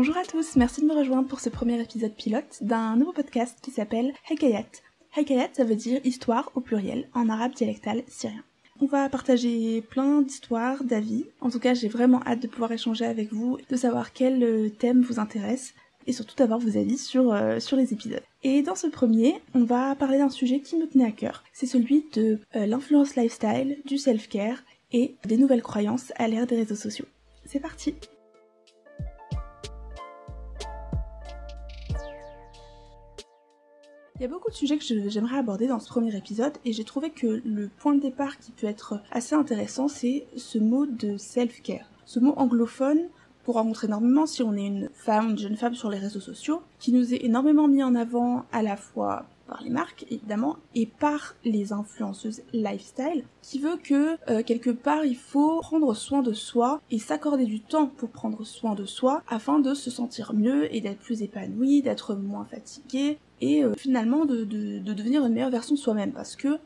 Bonjour à tous, merci de me rejoindre pour ce premier épisode pilote d'un nouveau podcast qui s'appelle Hekayat. Hekayat, ça veut dire histoire au pluriel en arabe dialectal syrien. On va partager plein d'histoires, d'avis. En tout cas, j'ai vraiment hâte de pouvoir échanger avec vous, de savoir quel euh, thème vous intéresse et surtout d'avoir vos avis sur, euh, sur les épisodes. Et dans ce premier, on va parler d'un sujet qui me tenait à cœur. C'est celui de euh, l'influence lifestyle, du self-care et des nouvelles croyances à l'ère des réseaux sociaux. C'est parti Il y a beaucoup de sujets que j'aimerais aborder dans ce premier épisode et j'ai trouvé que le point de départ qui peut être assez intéressant c'est ce mot de self-care. Ce mot anglophone qu'on rencontre énormément si on est une femme, une jeune femme sur les réseaux sociaux, qui nous est énormément mis en avant à la fois par les marques évidemment et par les influenceuses lifestyle qui veut que euh, quelque part il faut prendre soin de soi et s'accorder du temps pour prendre soin de soi afin de se sentir mieux et d'être plus épanoui, d'être moins fatigué et euh, finalement de, devenir une meilleure version de soi-même. Parce que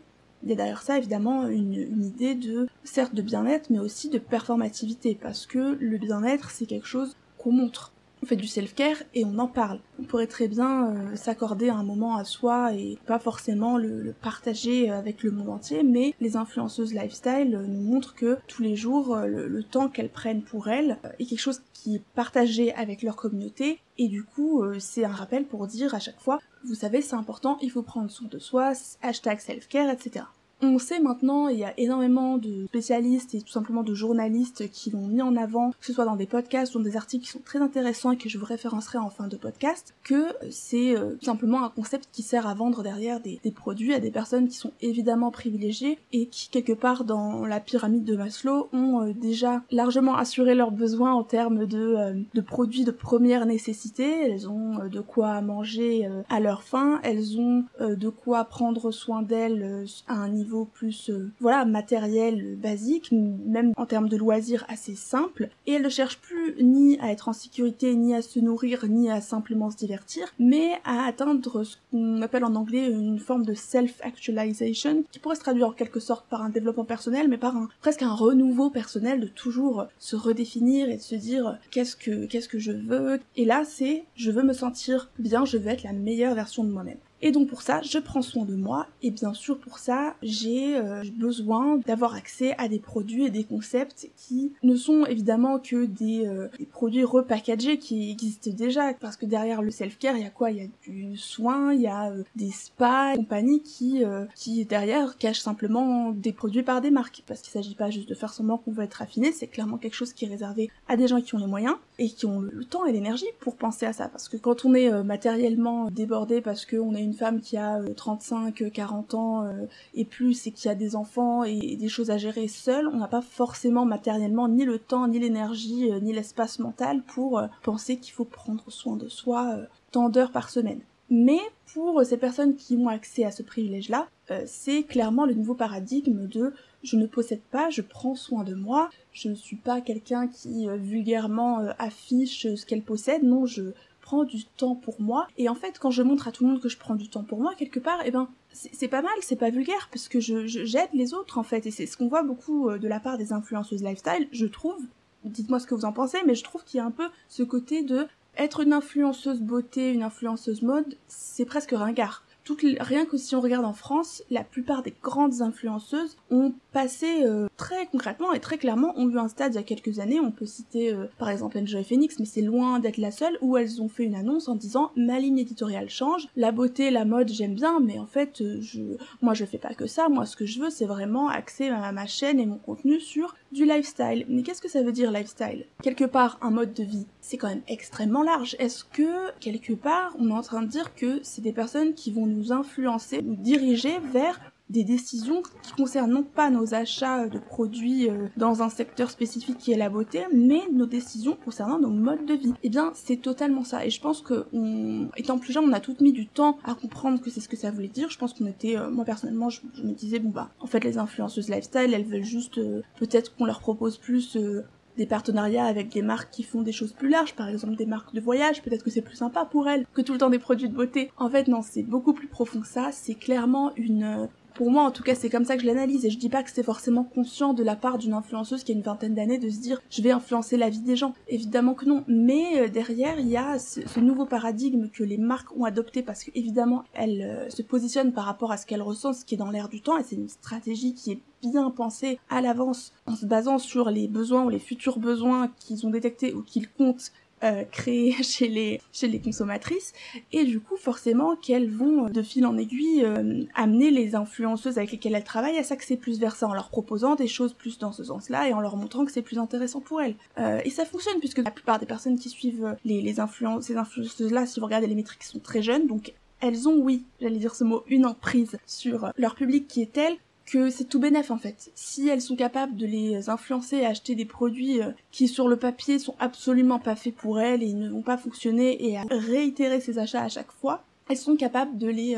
il y a derrière ça évidemment une, une idée de certes de bien-être mais aussi de performativité. Parce que le bien-être c'est quelque chose qu'on montre on fait du self-care et on en parle. On pourrait très bien euh, s'accorder un moment à soi et pas forcément le, partager avec le monde entier, mais les influenceuses lifestyle nous montrent que tous les jours, euh, le, temps qu'elles prennent pour elles est quelque chose qui est partagé avec leur communauté et du coup euh, c'est un rappel pour dire à chaque fois, vous savez c'est important, il faut prendre soin de soi, hashtag self-care, etc. On sait maintenant, il y a énormément de spécialistes et tout simplement de journalistes qui l'ont mis en avant, que ce soit dans des podcasts ou dans des articles qui sont très intéressants et que je vous référencerai en fin de podcast, que c'est euh, tout simplement un concept qui sert à vendre derrière des, produits à des personnes qui sont évidemment privilégiées et qui quelque part dans la pyramide de Maslow ont euh, déjà largement assuré leurs besoins en termes de, euh, de produits de première nécessité. Elles ont de quoi manger à leur faim, elles ont de quoi prendre soin d'elles à un niveau plus euh, voilà matériel basique, même en termes de loisirs assez simple. Et elle ne cherche plus ni à être en sécurité, ni à se nourrir, ni à simplement se divertir, mais à atteindre ce qu'on appelle en anglais une forme de self-actualization, qui pourrait se traduire en quelque sorte par un développement personnel, mais par un presque un renouveau personnel de toujours se redéfinir et de se dire qu'est-ce que qu'est-ce que je veux? Et là, c'est je veux me sentir bien, je veux être la meilleure version de moi-même. Et donc pour ça, je prends soin de moi. Et bien sûr pour ça, j'ai euh, besoin d'avoir accès à des produits et des concepts qui ne sont évidemment que des, euh, des produits repackagés qui existent déjà. Parce que derrière le self-care, il y a quoi? Il y a du soin, il y a euh, des spas, compagnies qui qui derrière cachent simplement des produits par des marques. Parce qu'il s'agit pas juste de faire semblant qu'on veut être raffiné, c'est clairement quelque chose qui est réservé à des gens qui ont les moyens et qui ont le temps et l'énergie pour penser à ça. Parce que quand on est matériellement débordé parce qu'on a une femme qui a 35, euh, 40 ans euh, et plus et qui a des enfants et des choses à gérer seule, on n'a pas forcément matériellement ni le temps, ni l'énergie, euh, ni l'espace mental pour penser qu'il faut prendre soin de soi tant d'heures par semaine. Mais pour ces personnes qui ont accès à ce privilège-là, c'est clairement le nouveau paradigme de je ne possède pas, je prends soin de moi, je ne suis pas quelqu'un qui vulgairement affiche ce qu'elle possède, non, je prends du temps pour moi. Et en fait, quand je montre à tout le monde que je prends du temps pour moi, quelque part, eh ben, c'est pas mal, c'est pas vulgaire, parce que je j'aide les autres, en fait. Et c'est ce qu'on voit beaucoup euh, de la part des influenceuses lifestyle, je trouve. Dites-moi ce que vous en pensez, mais je trouve qu'il y a un peu ce côté de être une influenceuse beauté, une influenceuse mode, c'est presque ringard rien que si on regarde en France, la plupart des grandes influenceuses ont passé euh, très concrètement et très clairement ont eu un stade il y a quelques années. On peut citer euh, par exemple Enjoy Phoenix, mais c'est loin d'être la seule où elles ont fait une annonce en disant ma ligne éditoriale change, la beauté, la mode j'aime bien, mais en fait euh, je, moi je fais pas que ça. Moi ce que je veux c'est vraiment axer ma, ma chaîne et mon contenu sur du lifestyle. Mais qu'est-ce que ça veut dire lifestyle? Quelque part un mode de vie, c'est quand même extrêmement large. Est-ce que quelque part on est en train de dire que c'est des personnes qui vont nous influencer, nous diriger vers des décisions qui concernent non pas nos achats de produits euh, dans un secteur spécifique qui est la beauté, mais nos décisions concernant nos modes de vie. Eh bien, c'est totalement ça. Et je pense que, étant plus jeune, on a toutes mis du temps à comprendre que c'est ce que ça voulait dire. Je pense qu'on était, euh, moi personnellement, je, me disais, bon bah, en fait, les influenceuses lifestyle, elles veulent juste, euh, peut-être qu'on leur propose plus des partenariats avec des marques qui font des choses plus larges, par exemple des marques de voyage, peut-être que c'est plus sympa pour elles que tout le temps des produits de beauté. En fait, non, c'est beaucoup plus profond que ça, c'est clairement une, pour moi, en tout cas, c'est comme ça que je l'analyse. Et je dis pas que c'est forcément conscient de la part d'une influenceuse qui a une vingtaine d'années de se dire je vais influencer la vie des gens. Évidemment que non. Mais euh, derrière, il y a ce, nouveau paradigme que les marques ont adopté parce que évidemment, elles euh, se positionnent par rapport à ce qu'elles ressentent, ce qui est dans l'air du temps. Et c'est une stratégie qui est bien pensée à l'avance en se basant sur les besoins ou les futurs besoins qu'ils ont détectés ou qu'ils comptent euh, créées chez les chez les consommatrices. Et du coup forcément qu'elles vont de fil en aiguille euh, amener les influenceuses avec lesquelles elles travaillent à s'axer plus vers ça en leur proposant des choses plus dans ce sens-là et en leur montrant que c'est plus intéressant pour elles. Euh, et ça fonctionne puisque la plupart des personnes qui suivent les les influences ces influenceuses là si vous regardez les métriques sont très jeunes. Donc elles ont, oui, j'allais dire ce mot, une emprise sur leur public qui est telle que c'est tout bénef en fait. Si elles sont capables de les influencer à acheter des produits euh, qui sur le papier sont absolument pas faits pour elles et ne vont pas fonctionner et à réitérer ces achats à chaque fois, elles sont capables de les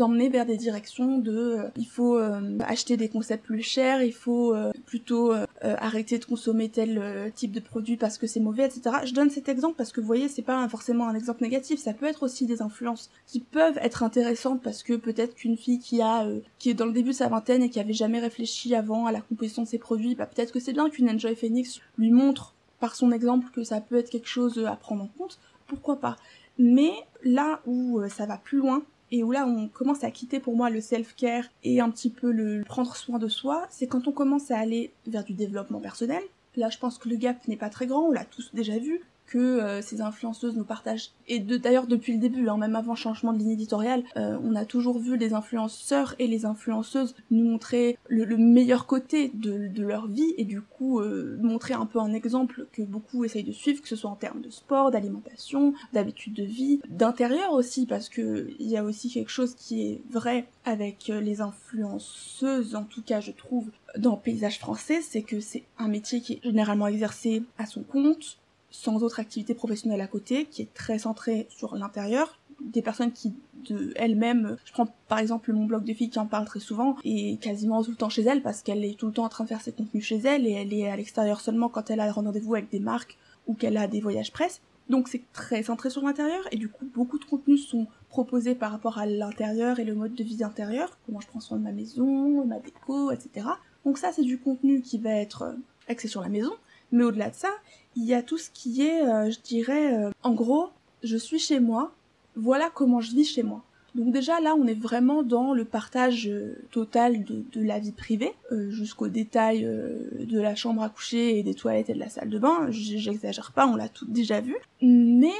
emmener vers des directions de euh, il faut euh, acheter des concepts plus chers, il faut euh, plutôt arrêter de consommer tel type de produit parce que c'est mauvais, etc. Je donne cet exemple parce que vous voyez, c'est pas forcément un exemple négatif, ça peut être aussi des influences qui peuvent être intéressantes parce que peut-être qu'une fille qui a qui est dans le début de sa vingtaine et qui avait jamais réfléchi avant à la composition de ses produits, bah peut-être que c'est bien qu'une Enjoy Phoenix lui montre par son exemple que ça peut être quelque chose à prendre en compte, pourquoi pas? Mais là où ça va plus loin, et où là on commence à quitter pour moi le self-care et un petit peu le prendre soin de soi, c'est quand on commence à aller vers du développement personnel. Là, je pense que le gap n'est pas très grand, on l'a tous déjà vu que euh, ces influenceuses nous partagent. Et d'ailleurs depuis le début, hein, même avant le changement de ligne éditoriale, euh, on a toujours vu les influenceurs et les influenceuses nous montrer le, meilleur côté de, de, leur vie et du coup euh, montrer un peu un exemple que beaucoup essayent de suivre, que ce soit en termes de sport, d'alimentation, d'habitude de vie, d'intérieur aussi, parce que il y a aussi quelque chose qui est vrai avec les influenceuses, en tout cas je trouve, dans le paysage français, c'est que c'est un métier qui est généralement exercé à son compte, sans autre activité professionnelle à côté, qui est très centrée sur l'intérieur. Des personnes qui, de elles-mêmes, je prends par exemple mon blog de filles qui en parle très souvent, et quasiment tout le temps chez elle, parce qu'elle est tout le temps en train de faire ses contenus chez elle, et elle est à l'extérieur seulement quand elle a rendez-vous avec des marques ou qu'elle a des voyages presse. Donc c'est très centré sur l'intérieur, et du coup beaucoup de contenus sont proposés par rapport à l'intérieur et le mode de vie intérieur, comment je prends soin de ma maison, ma déco, etc. Donc ça c'est du contenu qui va être axé sur la maison, mais au-delà de ça, il y a tout ce qui est, euh, je dirais, euh, en gros, je suis chez moi, voilà comment je vis chez moi. Donc déjà là, on est vraiment dans le partage euh, total de, la vie privée, jusqu'au détail de la chambre à coucher et des toilettes et de la salle de bain. J'exagère pas, on l'a tout déjà vu. Mais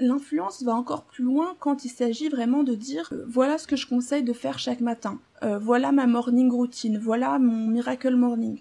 l'influence va encore plus loin quand il s'agit vraiment de dire voilà ce que je conseille de faire chaque matin. voilà ma morning routine, voilà mon miracle morning.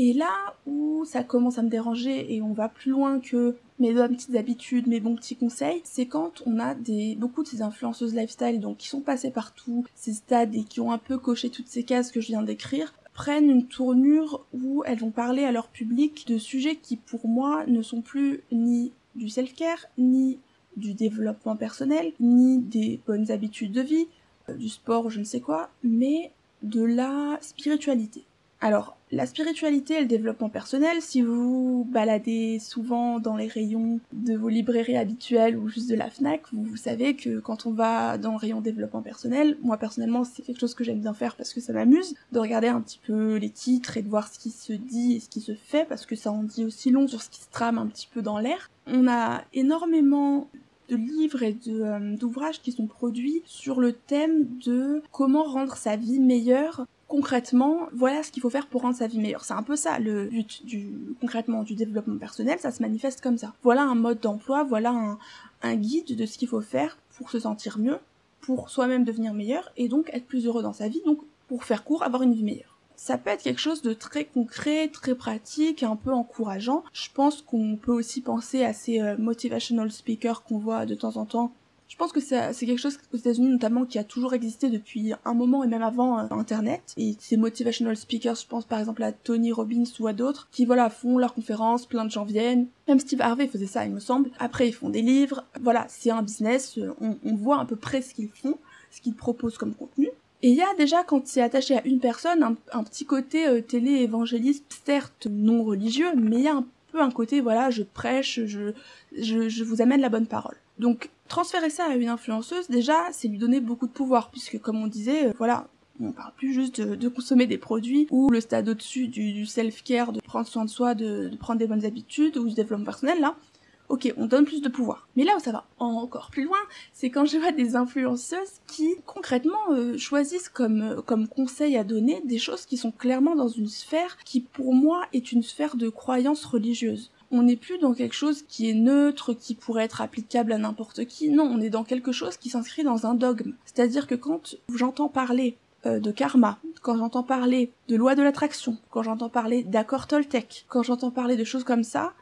Et là où ça commence à me déranger et on va plus loin que mes bonnes petites habitudes, mes bons petits conseils, c'est quand on a des beaucoup de ces influenceuses lifestyle donc qui sont passées partout, ces stades et qui ont un peu coché toutes ces cases que je viens d'écrire, prennent une tournure où elles vont parler à leur public de sujets qui pour moi ne sont plus ni du self-care, ni du développement personnel, ni des bonnes habitudes de vie, euh, du sport, je ne sais quoi, mais de la spiritualité. Alors, la spiritualité et le développement personnel, si vous baladez souvent dans les rayons de vos librairies habituelles ou juste de la FNAC, vous, savez que quand on va dans le rayon développement personnel, moi personnellement c'est quelque chose que j'aime bien faire parce que ça m'amuse, de regarder un petit peu les titres et de voir ce qui se dit et ce qui se fait parce que ça en dit aussi long sur ce qui se trame un petit peu dans l'air. On a énormément de livres et euh, d'ouvrages qui sont produits sur le thème de comment rendre sa vie meilleure concrètement, voilà ce qu'il faut faire pour rendre sa vie meilleure. C'est un peu ça le but du concrètement du développement personnel, ça se manifeste comme ça. Voilà un mode d'emploi, voilà un, un guide de ce qu'il faut faire pour se sentir mieux, pour soi-même devenir meilleur et donc être plus heureux dans sa vie, donc pour faire court, avoir une vie meilleure. Ça peut être quelque chose de très concret, très pratique, un peu encourageant. Je pense qu'on peut aussi penser à ces euh, motivational speakers qu'on voit de temps en temps je pense que c'est quelque chose aux États-Unis notamment qui a toujours existé depuis un moment et même avant euh, Internet. Et ces motivational speakers, je pense par exemple à Tony Robbins ou à d'autres, qui voilà font leurs conférences, plein de gens viennent. Même Steve Harvey faisait ça, il me semble. Après, ils font des livres. Voilà, c'est un business. Euh, on, on voit à peu près ce qu'ils font, ce qu'ils proposent comme contenu. Et il y a déjà, quand c'est attaché à une personne, un, petit côté euh, télé-évangéliste, certes non religieux, mais il y a un peu un côté, voilà, je prêche, je, je, je vous amène la bonne parole. Donc transférer ça à une influenceuse, déjà, c'est lui donner beaucoup de pouvoir, puisque comme on disait, euh, voilà, On parle plus juste de, consommer des produits ou le stade au-dessus du, self-care, de prendre soin de soi, de, prendre des bonnes habitudes ou du développement personnel là ok, on donne plus de pouvoir. Mais là où ça va encore plus loin, c'est quand je vois des influenceuses qui concrètement euh, choisissent comme, euh, comme conseil à donner des choses qui sont clairement dans une sphère qui pour moi est une sphère de croyance religieuse. On n'est plus dans quelque chose qui est neutre, qui pourrait être applicable à n'importe qui. Non, on est dans quelque chose qui s'inscrit dans un dogme. C'est-à-dire que quand j'entends parler euh, de karma, quand j'entends parler de loi de l'attraction, quand j'entends parler d'accord Toltec, quand j'entends parler de choses comme ça,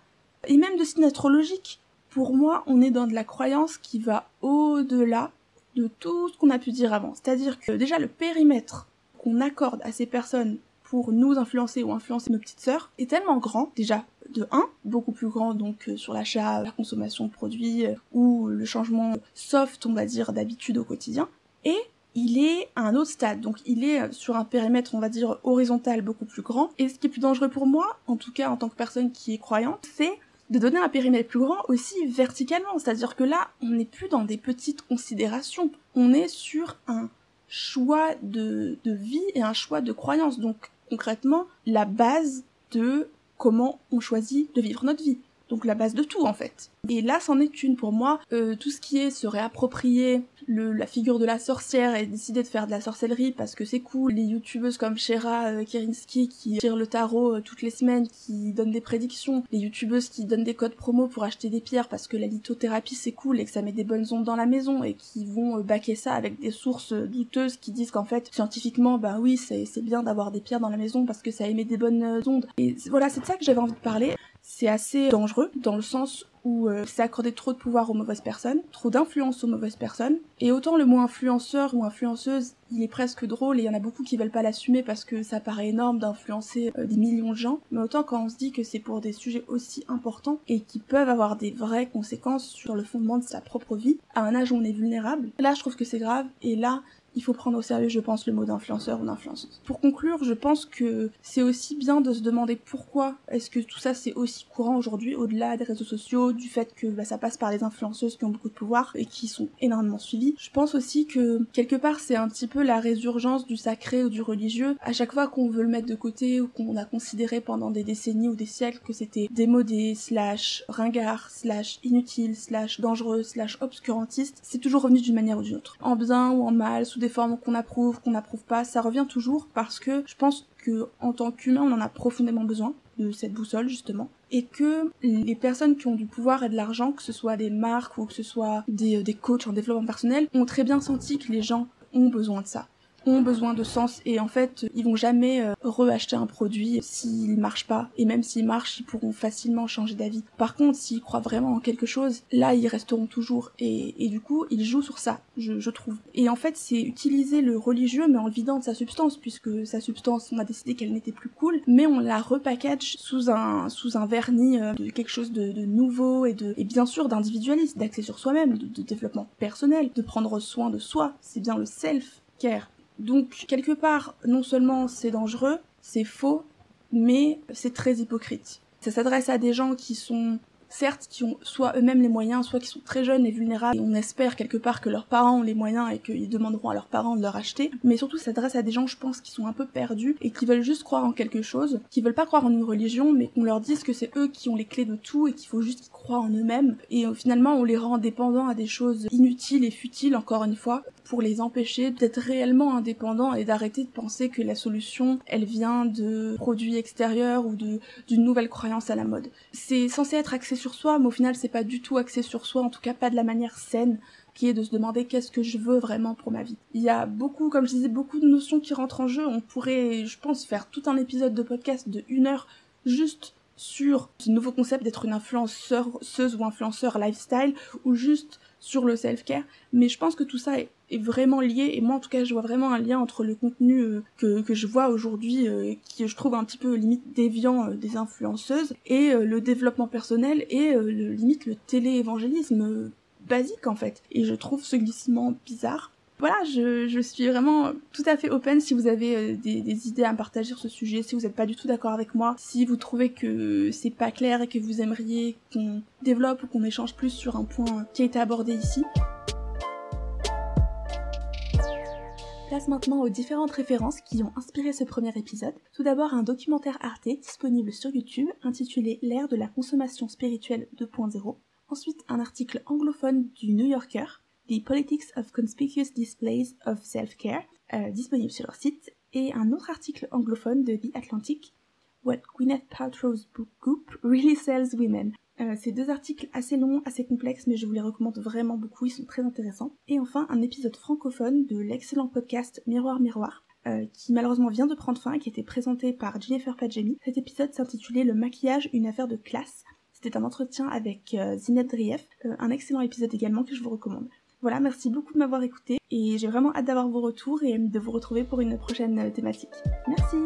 et même de signes astrologiques. Pour moi, on est dans de la croyance qui va au-delà de tout ce qu'on a pu dire avant. C'est-à-dire que déjà le périmètre qu'on accorde à ces personnes pour nous influencer ou influencer nos petites sœurs est tellement grand, déjà de 1, beaucoup plus grand donc euh, sur l'achat, la consommation de produits euh, ou le changement soft, on va dire, d'habitude au quotidien, et il est à un autre stade, donc il est euh, sur un périmètre, on va dire, horizontal beaucoup plus grand. Et ce qui est plus dangereux pour moi, en tout cas en tant que personne qui est croyante, c'est de donner un périmètre plus grand aussi verticalement. C'est-à-dire que là, on n'est plus dans des petites considérations. On est sur un choix de, de vie et un choix de croyance. Donc, concrètement, la base de comment on choisit de vivre notre vie. Donc la base de tout en fait. Et là, c'en est une pour moi. Euh, tout ce qui est se réapproprier la figure de la sorcière et décider de faire de la sorcellerie parce que c'est cool. Les youtubeuses comme Shera euh, Kerinsky qui tirent le tarot euh, toutes les semaines, qui donnent des prédictions. Les youtubeuses qui donnent des codes promo pour acheter des pierres parce que la lithothérapie c'est cool et que ça met des bonnes ondes dans la maison et qui vont euh, baquer ça avec des sources douteuses qui disent qu'en fait scientifiquement bah oui c'est bien d'avoir des pierres dans la maison parce que ça émet des bonnes ondes. Et voilà c'est de ça que j'avais envie de parler c'est assez dangereux dans le sens où euh, c'est accorder trop de pouvoir aux mauvaises personnes, trop d'influence aux mauvaises personnes. Et autant le mot influenceur ou influenceuse, il est presque drôle et il y en a beaucoup qui veulent pas l'assumer parce que ça paraît énorme d'influencer euh, des millions de gens. Mais autant quand on se dit que c'est pour des sujets aussi importants et qui peuvent avoir des vraies conséquences sur le fondement de sa propre vie, à un âge où on est vulnérable, là je trouve que c'est grave et là il faut prendre au sérieux, je pense, le mot d'influenceur ou d'influenceuse. Pour conclure, je pense que c'est aussi bien de se demander pourquoi est-ce que tout ça c'est aussi courant aujourd'hui, au-delà des réseaux sociaux, du fait que bah, ça passe par les influenceuses qui ont beaucoup de pouvoir et qui sont énormément suivies. Je pense aussi que quelque part c'est un petit peu la résurgence du sacré ou du religieux. À chaque fois qu'on veut le mettre de côté ou qu'on a considéré pendant des décennies ou des siècles que c'était démodé, slash ringard, slash inutile, slash dangereux, slash obscurantiste, c'est toujours revenu d'une manière ou d'une autre. En bien ou en mal, sous des formes qu'on approuve, qu'on n'approuve pas, ça revient toujours parce que je pense que en tant qu'humain, on en a profondément besoin de cette boussole justement. Et que les personnes qui ont du pouvoir et de l'argent, que ce soit des marques ou que ce soit des, des coachs en développement personnel, ont très bien senti que les gens ont besoin de ça ont besoin de sens et en fait ils vont jamais euh, reacheter un produit s'il marche pas et même s'il marche ils pourront facilement changer d'avis. Par contre s'ils croient vraiment en quelque chose là ils resteront toujours et, et du coup ils jouent sur ça je, je trouve. Et en fait c'est utiliser le religieux mais en le vidant de sa substance puisque sa substance on a décidé qu'elle n'était plus cool mais on la repackage sous un sous un vernis euh, de quelque chose de, nouveau et de et bien sûr d'individualiste d'accès sur soi-même de développement personnel de prendre soin de soi c'est bien le self care donc, quelque part, non seulement c'est dangereux, c'est faux, mais c'est très hypocrite. Ça s'adresse à des gens qui sont certes qui ont soit eux-mêmes les moyens, soit qui sont très jeunes et vulnérables, et on espère quelque part que leurs parents ont les moyens et qu'ils demanderont à leurs parents de leur acheter, mais surtout ça s'adresse à des gens, je pense, qui sont un peu perdus et qui veulent juste croire en quelque chose, qui veulent pas croire en une religion, mais qu'on leur dise que c'est eux qui ont les clés de tout et qu'il faut juste croire en eux-mêmes, et euh, finalement on les rend dépendants à des choses inutiles et futiles, encore une fois, pour les empêcher d'être réellement indépendants et d'arrêter de penser que la solution, elle vient de produits extérieurs ou d'une nouvelle croyance à la mode. C'est censé être axé sur soi, mais au final c'est pas du tout axé sur soi, en tout cas pas de la manière saine qui est de se demander qu'est-ce que je veux vraiment pour ma vie. Il y a beaucoup, comme je disais, beaucoup de notions qui rentrent en jeu. On pourrait, je pense, faire tout un épisode de podcast de une heure juste sur ce nouveau concept d'être une influenceuse ou influenceur lifestyle ou juste sur le self-care. Mais je pense que tout ça est, vraiment lié et moi en tout cas je vois vraiment un lien entre le contenu euh, que, que je vois aujourd'hui euh, qui je trouve un petit peu limite déviant euh, des influenceuses et le développement personnel et le, limite le télé-évangélisme basique en fait. Et je trouve ce glissement bizarre voilà, je, suis vraiment tout à fait open si vous avez euh, des, des, idées à partager sur ce sujet, si vous n'êtes pas du tout d'accord avec moi, si vous trouvez que c'est pas clair et que vous aimeriez qu'on développe ou qu'on échange plus sur un point qui a été abordé ici. Place maintenant aux différentes références qui ont inspiré ce premier épisode. Tout d'abord un documentaire Arte disponible sur YouTube intitulé L'ère de la consommation spirituelle 2.0. Ensuite un article anglophone du New Yorker, The Politics of Conspicuous Displays of Self-Care, euh, disponible sur leur site, et un autre article anglophone de The Atlantic, What Gwyneth Paltrow's Book Group Really Sells Women. Euh, c'est deux articles assez longs, assez complexes, mais je vous les recommande vraiment beaucoup, ils sont très intéressants. Et enfin, un épisode francophone de l'excellent podcast Miroir Miroir, euh, qui malheureusement vient de prendre fin et qui été présenté par Jennifer Padjemi. Cet épisode s'intitulait Le maquillage, une affaire de classe. C'était un entretien avec euh, Zinette Drief, un excellent épisode également que je vous recommande. Voilà, merci beaucoup de m'avoir écouté et j'ai vraiment hâte d'avoir vos retours et de vous retrouver pour une prochaine thématique. Merci